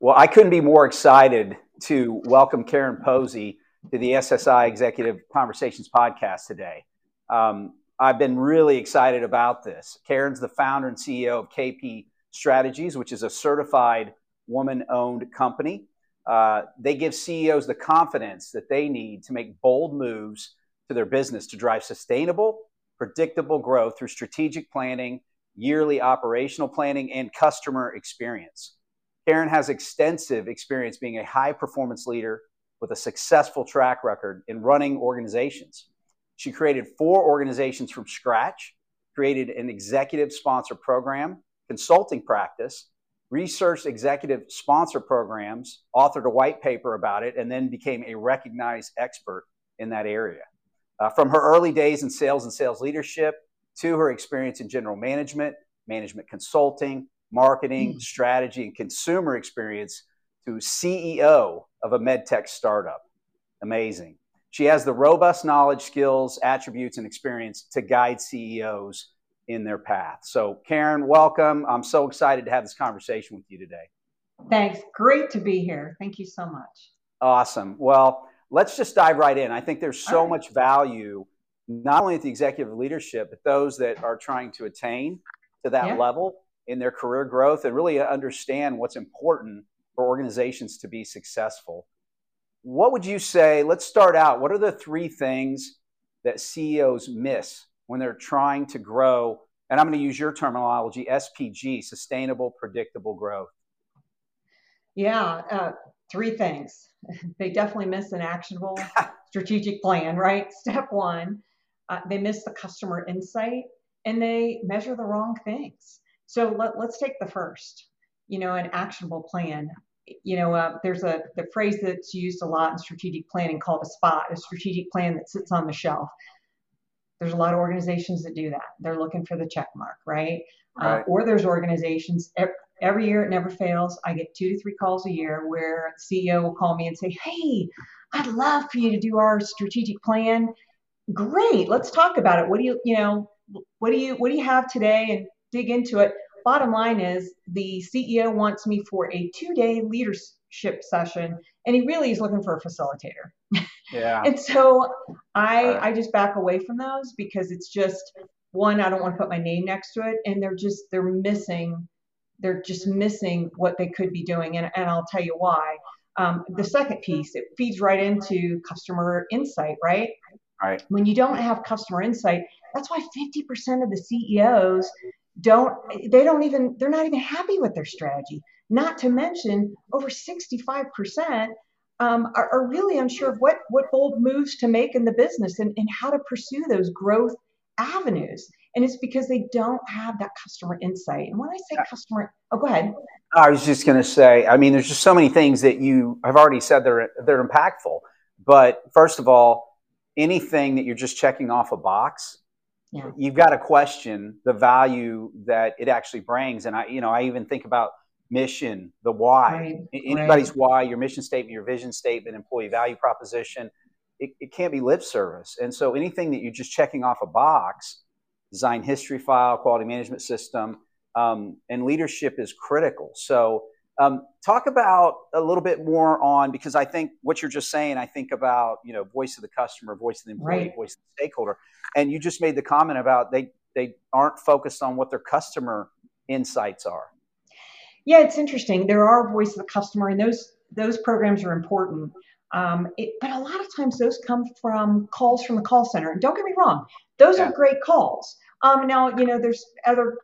Well, I couldn't be more excited to welcome Karen Posey to the SSI Executive Conversations podcast today. Um, I've been really excited about this. Karen's the founder and CEO of KP Strategies, which is a certified woman owned company. Uh, they give CEOs the confidence that they need to make bold moves to their business to drive sustainable, predictable growth through strategic planning, yearly operational planning, and customer experience. Karen has extensive experience being a high performance leader with a successful track record in running organizations. She created four organizations from scratch, created an executive sponsor program, consulting practice, researched executive sponsor programs, authored a white paper about it, and then became a recognized expert in that area. Uh, from her early days in sales and sales leadership to her experience in general management, management consulting, marketing, mm. strategy, and consumer experience to CEO of a medtech startup. Amazing. She has the robust knowledge, skills, attributes, and experience to guide CEOs in their path. So, Karen, welcome. I'm so excited to have this conversation with you today. Thanks. Great to be here. Thank you so much. Awesome. Well, let's just dive right in. I think there's so right. much value, not only at the executive leadership, but those that are trying to attain to that yeah. level in their career growth and really understand what's important for organizations to be successful. What would you say? Let's start out. What are the three things that CEOs miss when they're trying to grow? And I'm going to use your terminology SPG, sustainable, predictable growth. Yeah, uh, three things. They definitely miss an actionable strategic plan, right? Step one, uh, they miss the customer insight and they measure the wrong things. So let, let's take the first, you know, an actionable plan. You know, uh, there's a the phrase that's used a lot in strategic planning called a spot, a strategic plan that sits on the shelf. There's a lot of organizations that do that. They're looking for the check mark, right? Uh, right. Uh, or there's organizations every year it never fails. I get two to three calls a year where CEO will call me and say, "Hey, I'd love for you to do our strategic plan. Great, let's talk about it. What do you, you know, what do you, what do you have today? And dig into it. Bottom line is the CEO wants me for a two day leadership session, and he really is looking for a facilitator. Yeah. and so I right. I just back away from those because it's just one I don't want to put my name next to it, and they're just they're missing they're just missing what they could be doing, and and I'll tell you why. Um, the second piece it feeds right into customer insight, right? Right. When you don't have customer insight, that's why 50% of the CEOs don't they don't even they're not even happy with their strategy. Not to mention over 65% um, are, are, really unsure of what what bold moves to make in the business and, and how to pursue those growth avenues. And it's because they don't have that customer insight. And when i say customer oh go ahead. I was just going to say i mean there's just so many things that you have already said they're they're impactful. But first of all anything that you're just checking off a box yeah. you've got to question the value that it actually brings. And I, you know, I even think about mission, the why, right. anybody's right. why, your mission statement, your vision statement, employee value proposition. It, it can't be lip service. And so anything that you're just checking off a box, design history file, quality management system, um, and leadership is critical. So um, talk about a little bit more on because I think what you're just saying. I think about you know voice of the customer, voice of the employee, right. voice of the stakeholder, and you just made the comment about they they aren't focused on what their customer insights are. Yeah, it's interesting. There are voice of the customer, and those those programs are important. Um, it, but a lot of times those come from calls from the call center. And don't get me wrong, those yeah. are great calls. Um, now you know there's other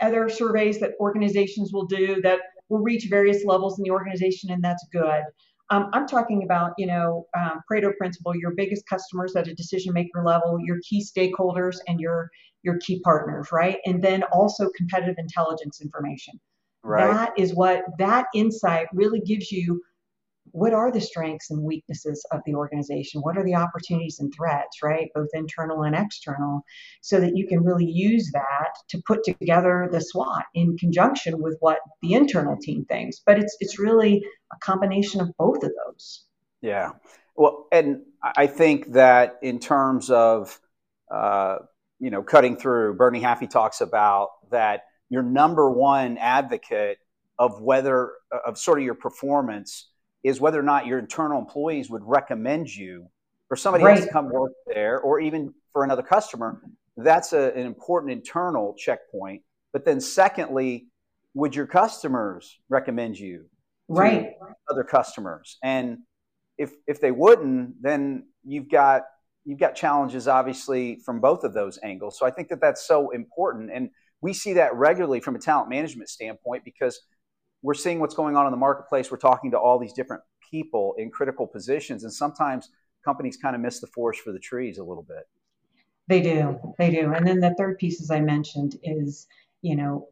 other surveys that organizations will do that will reach various levels in the organization, and that's good. Um, I'm talking about, you know, um, Pareto principle, your biggest customers at a decision maker level, your key stakeholders, and your your key partners, right? And then also competitive intelligence information. Right. That is what that insight really gives you what are the strengths and weaknesses of the organization? What are the opportunities and threats, right? Both internal and external, so that you can really use that to put together the SWOT in conjunction with what the internal team thinks. But it's it's really a combination of both of those. Yeah. Well, and I think that in terms of uh, you know cutting through, Bernie Haffey talks about that your number one advocate of whether of sort of your performance is whether or not your internal employees would recommend you for somebody right. else to come work there or even for another customer. That's a, an important internal checkpoint. But then secondly would your customers recommend you right. other customers? And if if they wouldn't then you've got you've got challenges obviously from both of those angles. So i think that that's so important. And we see that regularly from a talent management standpoint because we're seeing what's going on in the marketplace. We're talking to all these different people in critical positions and sometimes companies kind of miss the forest for the trees a little bit. They do. They do. And then the third piece as i mentioned is you know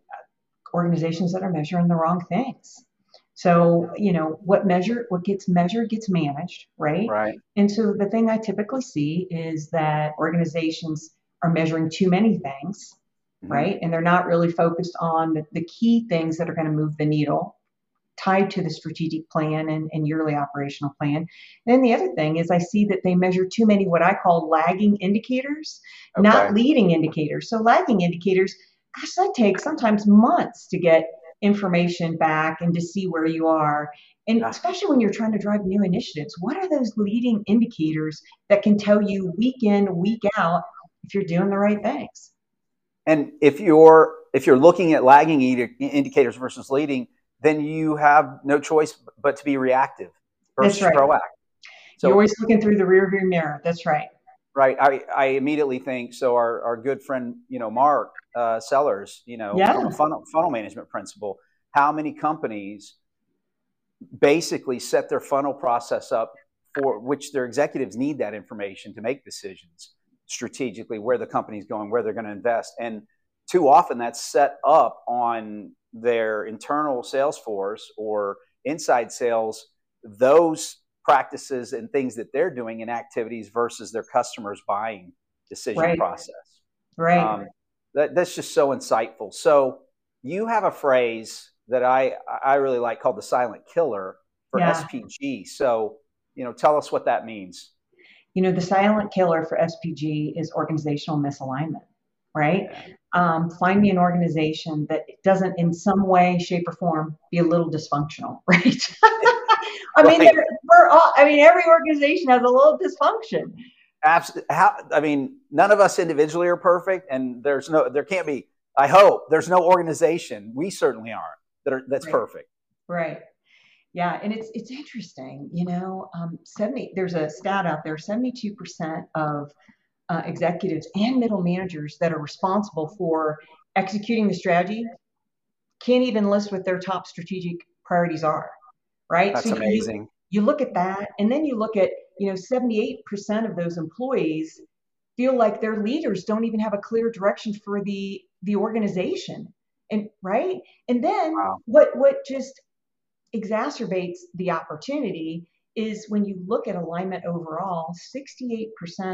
organizations that are measuring the wrong things. So, you know, what measure what gets measured gets managed, right? Right. And so the thing I typically see is that organizations are measuring too many things, mm-hmm. right? And they're not really focused on the, the key things that are going to move the needle tied to the strategic plan and, and yearly operational plan. And then the other thing is I see that they measure too many what I call lagging indicators, okay. not leading indicators. So lagging indicators, gosh, that takes sometimes months to get information back and to see where you are. And especially when you're trying to drive new initiatives, what are those leading indicators that can tell you week in, week out if you're doing the right things? And if you're if you're looking at lagging indicators versus leading, then you have no choice but to be reactive versus right. proactive. So, you're always looking through the rearview mirror. That's right. Right. I, I immediately think so. Our, our good friend, you know, Mark uh, Sellers, you know, yeah. funnel, funnel management principle. How many companies basically set their funnel process up for which their executives need that information to make decisions strategically where the company's going, where they're going to invest. And too often that's set up on their internal sales force or inside sales, those practices and things that they're doing and activities versus their customers' buying decision right. process. Right. Um, that, that's just so insightful. So you have a phrase that I I really like called the silent killer for yeah. SPG. So you know, tell us what that means. You know, the silent killer for SPG is organizational misalignment, right? Um, find me an organization that doesn't, in some way, shape, or form, be a little dysfunctional, right? I mean, right. we're all, I mean, every organization has a little dysfunction. Absolutely. How, I mean, none of us individually are perfect, and there's no, there can't be. I hope there's no organization. We certainly aren't that are that's right. perfect. Right. Yeah, and it's it's interesting. You know, um, seventy. There's a stat out there. Seventy-two percent of uh, executives and middle managers that are responsible for executing the strategy can't even list what their top strategic priorities are right? That's so amazing. You, you look at that, and then you look at, you know, 78% of those employees feel like their leaders don't even have a clear direction for the the organization. And right? And then wow. what what just exacerbates the opportunity is when you look at alignment overall, 68%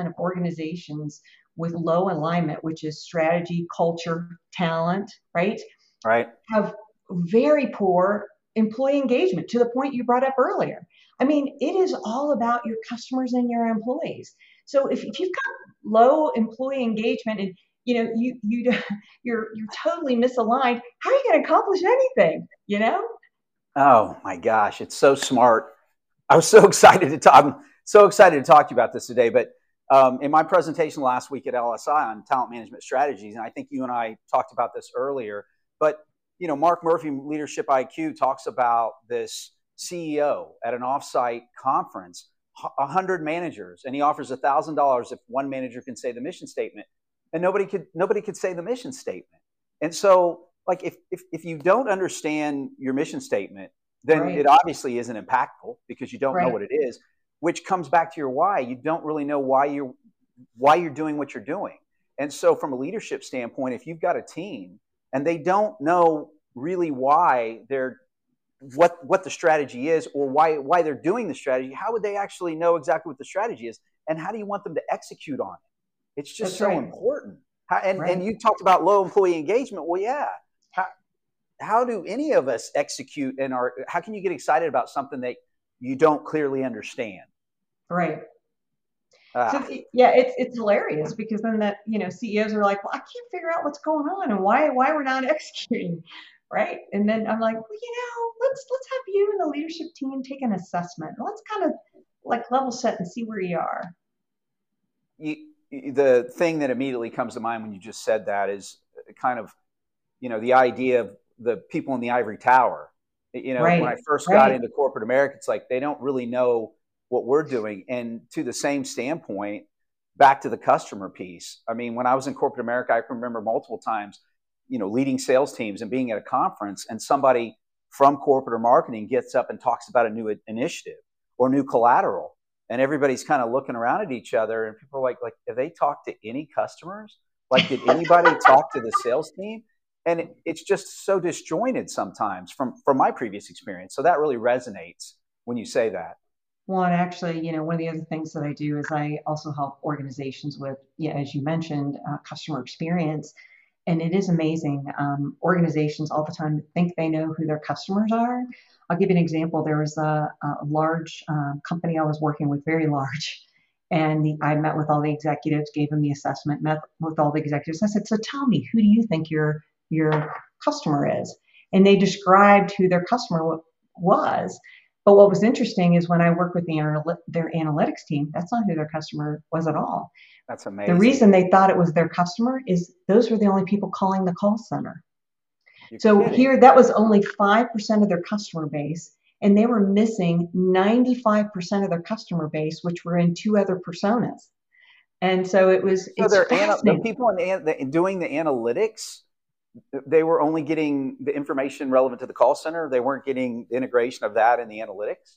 of organizations with low alignment, which is strategy, culture, talent, right? Right. Have very poor employee engagement to the point you brought up earlier. I mean, it is all about your customers and your employees. So if, if you've got low employee engagement and you know you you you're you're totally misaligned, how are you going to accomplish anything? You know? Oh my gosh, it's so smart. I was so excited to talk. I'm so excited to talk to you about this today. But um, in my presentation last week at LSI on talent management strategies, and I think you and I talked about this earlier. But you know, Mark Murphy, Leadership IQ, talks about this CEO at an offsite conference, hundred managers, and he offers thousand dollars if one manager can say the mission statement, and nobody could nobody could say the mission statement. And so, like, if if, if you don't understand your mission statement, then right. it obviously isn't impactful because you don't right. know what it is. Which comes back to your why. You don't really know why you're why you're doing what you're doing. And so, from a leadership standpoint, if you've got a team and they don't know really why they're what what the strategy is or why why they're doing the strategy how would they actually know exactly what the strategy is and how do you want them to execute on it it's just That's so right. important how, and right. and you talked about low employee engagement well yeah how, do any of us execute and are how can you get excited about something that you don't clearly understand right Ah. So, yeah, it's it's hilarious because then that you know CEOs are like, well, I can't figure out what's going on and why why we're not executing, right? And then I'm like, well, you know, let's let's have you and the leadership team take an assessment. Let's kind of like level set and see where you are. You, the thing that immediately comes to mind when you just said that is kind of, you know, the idea of the people in the ivory tower. You know, right. when I first right. got into corporate America, it's like they don't really know what we're doing. And to the same standpoint, back to the customer piece. I mean, when I was in corporate America, I can remember multiple times, you know, leading sales teams and being at a conference, and somebody from corporate or marketing gets up and talks about a new initiative or new collateral, and everybody's kind of looking around at each other, and people are like, like, have they talked to any customers? Like, did anybody talk to the sales team? And it, it's just so disjointed sometimes from from my previous experience. So that really resonates when you say that. Well, and actually, you know, one of the other things that I do is I also help organizations with, yeah, as you mentioned, uh, customer experience. And it is amazing. Um, organizations all the time think they know who their customers are. I'll give you an example. There was a, a large uh, company I was working with, very large, and the, I met with all the executives, gave them the assessment, met with all the executives. I said, "So tell me, who do you think your your customer is?" And they described who their customer was. But what was interesting is when I worked with the, their analytics team, that's not who their customer was at all. That's amazing. The reason they thought it was their customer is those were the only people calling the call center. You're so kidding. here, that was only 5% of their customer base, and they were missing 95% of their customer base, which were in two other personas. And so it was. So they're ana- the people in the, doing the analytics they were only getting the information relevant to the call center. They weren't getting the integration of that in the analytics.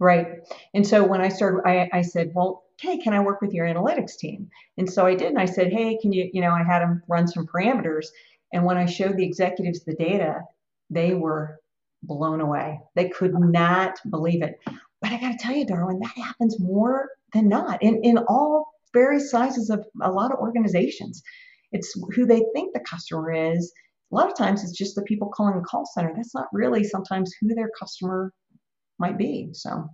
Right. And so when I started, I, I said, well, hey, can I work with your analytics team? And so I did. And I said, hey, can you, you know, I had them run some parameters. And when I showed the executives the data, they were blown away. They could not believe it. But I got to tell you, Darwin, that happens more than not in, in all various sizes of a lot of organizations. It's who they think the customer is. A lot of times it's just the people calling the call center. That's not really sometimes who their customer might be. So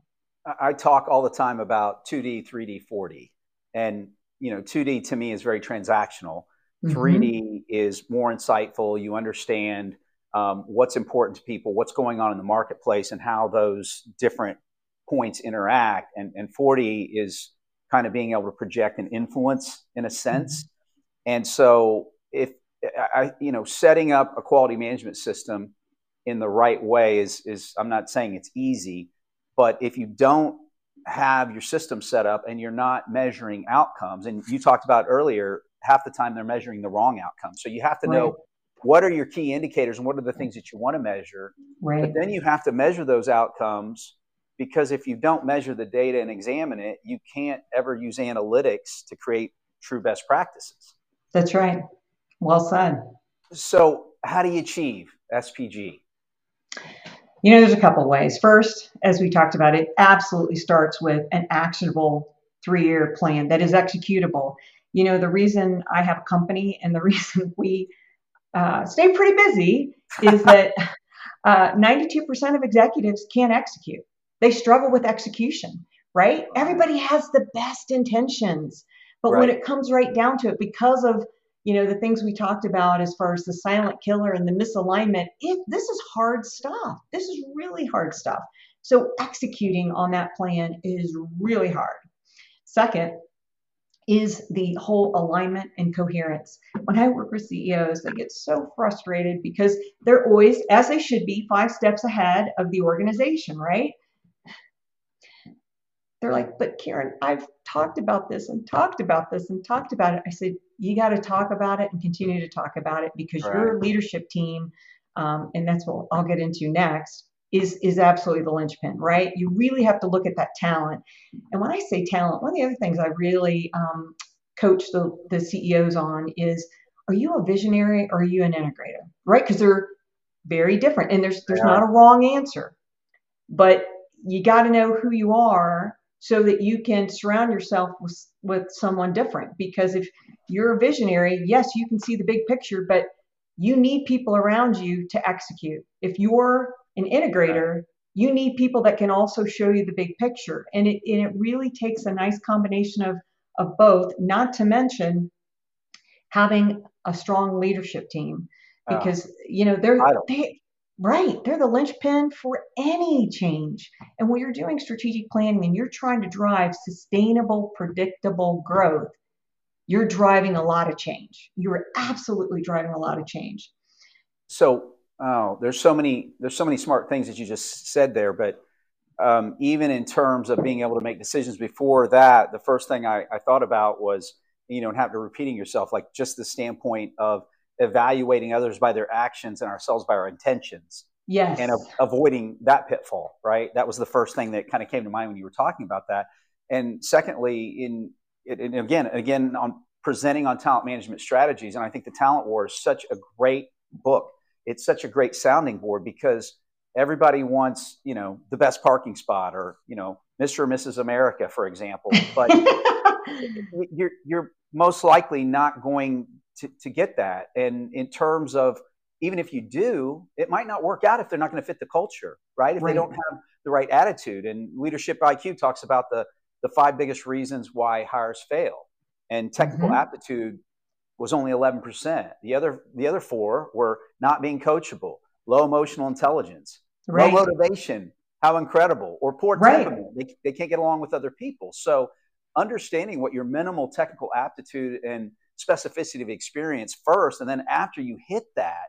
I talk all the time about 2D, 3D, 4D. And you know, 2D to me is very transactional. Mm-hmm. 3D is more insightful. You understand um, what's important to people, what's going on in the marketplace, and how those different points interact. And, and 4D is kind of being able to project an influence in a sense. And so if I, you know, setting up a quality management system in the right way is, is I'm not saying it's easy, but if you don't have your system set up and you're not measuring outcomes, and you talked about earlier, half the time they're measuring the wrong outcomes. So you have to right. know what are your key indicators and what are the things that you want to measure. Right. But then you have to measure those outcomes because if you don't measure the data and examine it, you can't ever use analytics to create true best practices. That's right. Well said. So, how do you achieve SPG? You know, there's a couple ways. First, as we talked about, it absolutely starts with an actionable three year plan that is executable. You know, the reason I have a company and the reason we uh, stay pretty busy is that uh, 92% of executives can't execute. They struggle with execution, right? Everybody has the best intentions. But right. when it comes right down to it, because of you know the things we talked about as far as the silent killer and the misalignment, if this is hard stuff. This is really hard stuff. So executing on that plan is really hard. Second, is the whole alignment and coherence. When I work with CEOs, they get so frustrated because they're always, as they should be, five steps ahead of the organization, right? They're like, but Karen, I've talked about this and talked about this and talked about it. I said, you got to talk about it and continue to talk about it because right. your leadership team, um, and that's what I'll get into next, is is absolutely the linchpin, right? You really have to look at that talent. And when I say talent, one of the other things I really um, coach the, the CEOs on is, are you a visionary or are you an integrator, right? Because they're very different, and there's there's yeah. not a wrong answer, but you got to know who you are so that you can surround yourself with, with someone different. Because if you're a visionary, yes, you can see the big picture, but you need people around you to execute. If you're an integrator, you need people that can also show you the big picture. And it, and it really takes a nice combination of, of both, not to mention having a strong leadership team. Ah. because you know they're they right they're the linchpin for any change. And when you're doing strategic planning and you're trying to drive sustainable, predictable growth, you're driving a lot of change. You're absolutely driving a lot of change. So, oh, there's so many there's so many smart things that you just said there, but um, even in terms of being able to make decisions before that, the first thing I, I thought about was, you know, and have to repeating yourself, like just the standpoint of evaluating others by their actions and ourselves by our intentions. Yes. And of, avoiding that pitfall, right? That was the first thing that kind of came to mind when you were talking about that. And secondly, in and again, again on presenting on talent management strategies, and I think the Talent War is such a great book. It's such a great sounding board because everybody wants, you know, the best parking spot or, you know, Mr. or Mrs. America, for example. But you're you're most likely not going to, to get that. And in terms of even if you do, it might not work out if they're not going to fit the culture, right? If right. they don't have the right attitude. And leadership IQ talks about the the five biggest reasons why hires fail. And technical mm-hmm. aptitude was only 11%. The other the other four were not being coachable, low emotional intelligence, right. low motivation, how incredible, or poor right. temperament. They, they can't get along with other people. So understanding what your minimal technical aptitude and specificity of experience first, and then after you hit that,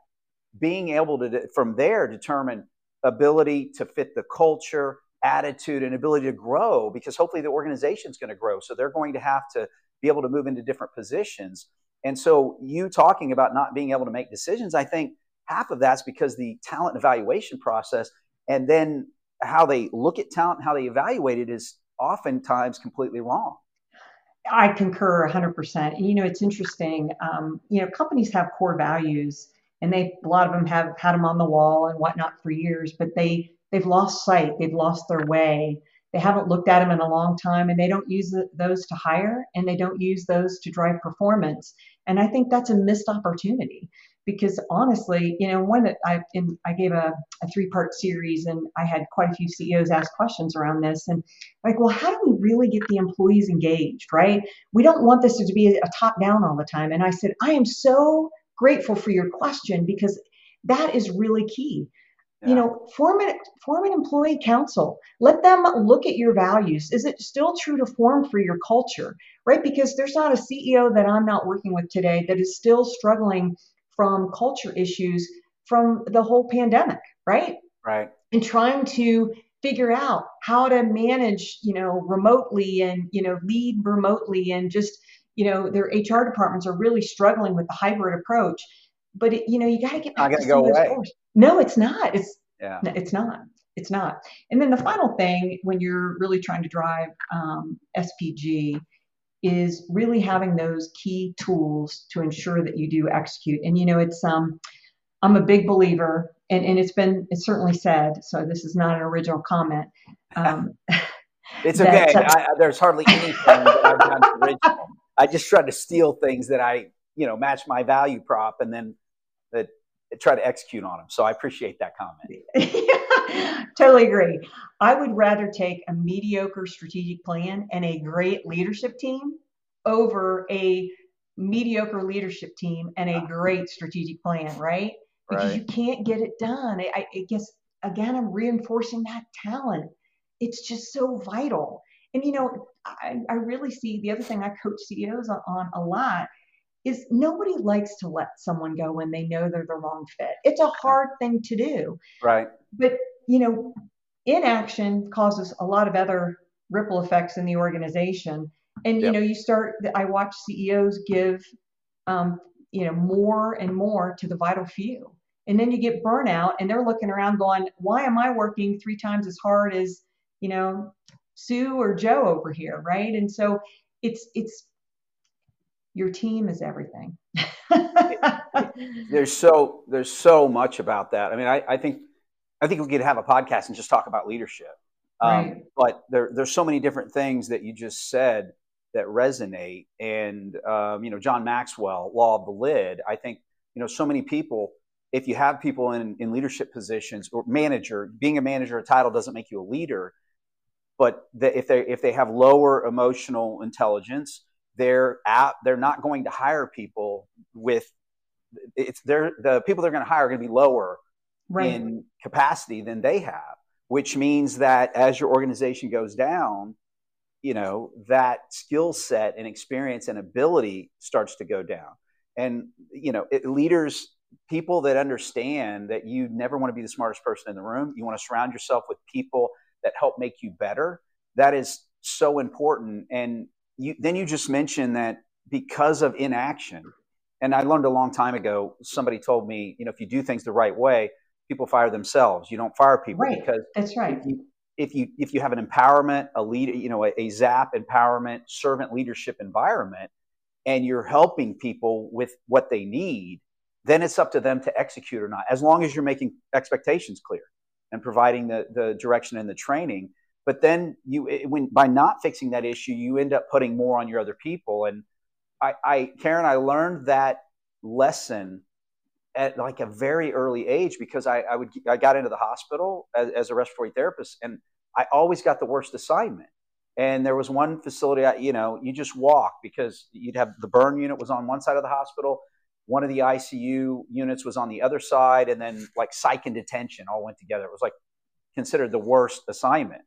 being able to from there determine ability to fit the culture, attitude, and ability to grow because hopefully the organization is going to grow. So they're going to have to be able to move into different positions. And so you talking about not being able to make decisions, I think half of that's because the talent evaluation process and then how they look at talent, how they evaluate it is oftentimes completely wrong. I concur 100%. And, you know, it's interesting. Um, you know, companies have core values, and they a lot of them have had them on the wall and whatnot for years, but they they've lost sight. They've lost their way. They haven't looked at them in a long time, and they don't use those to hire, and they don't use those to drive performance. And I think that's a missed opportunity because honestly, you know, one that I in, I gave a, a three part series and I had quite a few CEOs ask questions around this and like, well, how do we really get the employees engaged, right? We don't want this to be a top down all the time. And I said, I am so grateful for your question because that is really key. Yeah. You know, form an, form an employee council. Let them look at your values. Is it still true to form for your culture, right? Because there's not a CEO that I'm not working with today that is still struggling from culture issues from the whole pandemic, right? Right. And trying to figure out how to manage, you know, remotely and, you know, lead remotely and just, you know, their HR departments are really struggling with the hybrid approach. But it, you know, you got to get back to go away. Course. No, it's not. It's yeah. It's not. It's not. And then the final thing, when you're really trying to drive um, SPG, is really having those key tools to ensure that you do execute. And you know, it's um, I'm a big believer, and, and it's been it's certainly said. So this is not an original comment. Um, it's okay. Uh, I, there's hardly anything that I've done original. I just try to steal things that I you know match my value prop, and then that try to execute on them. So I appreciate that comment. totally agree. I would rather take a mediocre strategic plan and a great leadership team over a mediocre leadership team and a great strategic plan, right? Because right. you can't get it done. I, I guess, again, I'm reinforcing that talent. It's just so vital. And, you know, I, I really see the other thing I coach CEOs on, on a lot is nobody likes to let someone go when they know they're the wrong fit. It's a hard thing to do. Right. But, you know, inaction causes a lot of other ripple effects in the organization. And, you know, you start, I watch CEOs give, um, you know, more and more to the vital few. And then you get burnout and they're looking around going, why am I working three times as hard as, you know, Sue or Joe over here, right? And so it's it's your team is everything. there's so there's so much about that. I mean, I, I think I think we could have a podcast and just talk about leadership. Um, right. But there, there's so many different things that you just said that resonate. And um, you know, John Maxwell, Law of the Lid. I think you know so many people. If you have people in, in leadership positions or manager, being a manager, a title doesn't make you a leader. But the, if they if they have lower emotional intelligence, they're at, they're not going to hire people with it's they're the people they're going to hire are going to be lower right. in capacity than they have, which means that as your organization goes down, you know, that skill set and experience and ability starts to go down. And, you know, it, leaders, people that understand that you never want to be the smartest person in the room, you want to surround yourself with people that help make you better. That is so important. And you, then you just mentioned that because of inaction, and I learned a long time ago, somebody told me, you know, if you do things the right way, people fire themselves. You don't fire people right. because that's right. If you, if you if you have an empowerment, a lead, you know, a, a ZAP empowerment, servant leadership environment, and you're helping people with what they need, then it's up to them to execute or not. As long as you're making expectations clear and providing the the direction and the training. But then you, when by not fixing that issue, you end up putting more on your other people. And I, I Karen, I learned that lesson at like a very early age because I, I would I got into the hospital as, as, a respiratory therapist and I always got the worst assignment. And there was one facility, I, you know, you just walk because you'd have the burn unit was on one side of the hospital, one of the ICU units was on the other side, and then like psych and detention all went together. It was like considered the worst assignment,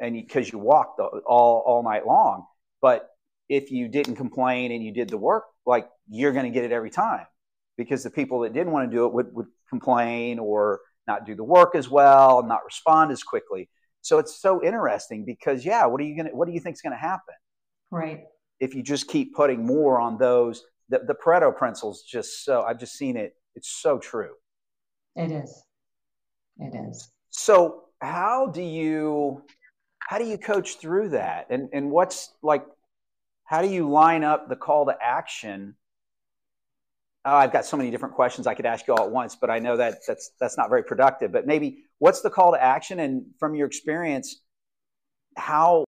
and because you, you walked all all night long. But if you didn't complain and you did the work, like you're going to get it every time because the people that didn't want to do it would, would complain or not do the work as well, not respond as quickly. So it's so interesting because yeah, what are you gonna what do you think is gonna happen? Right. If you just keep putting more on those, the, the Pareto principles just so I've just seen it, it's so true. It is. It is. So how do you how do you coach through that? And and what's like how do you line up the call to action oh, I've got so many different questions I could ask you all at once, but I know that that's that's not very productive. But maybe what's the call to action, and from your experience, how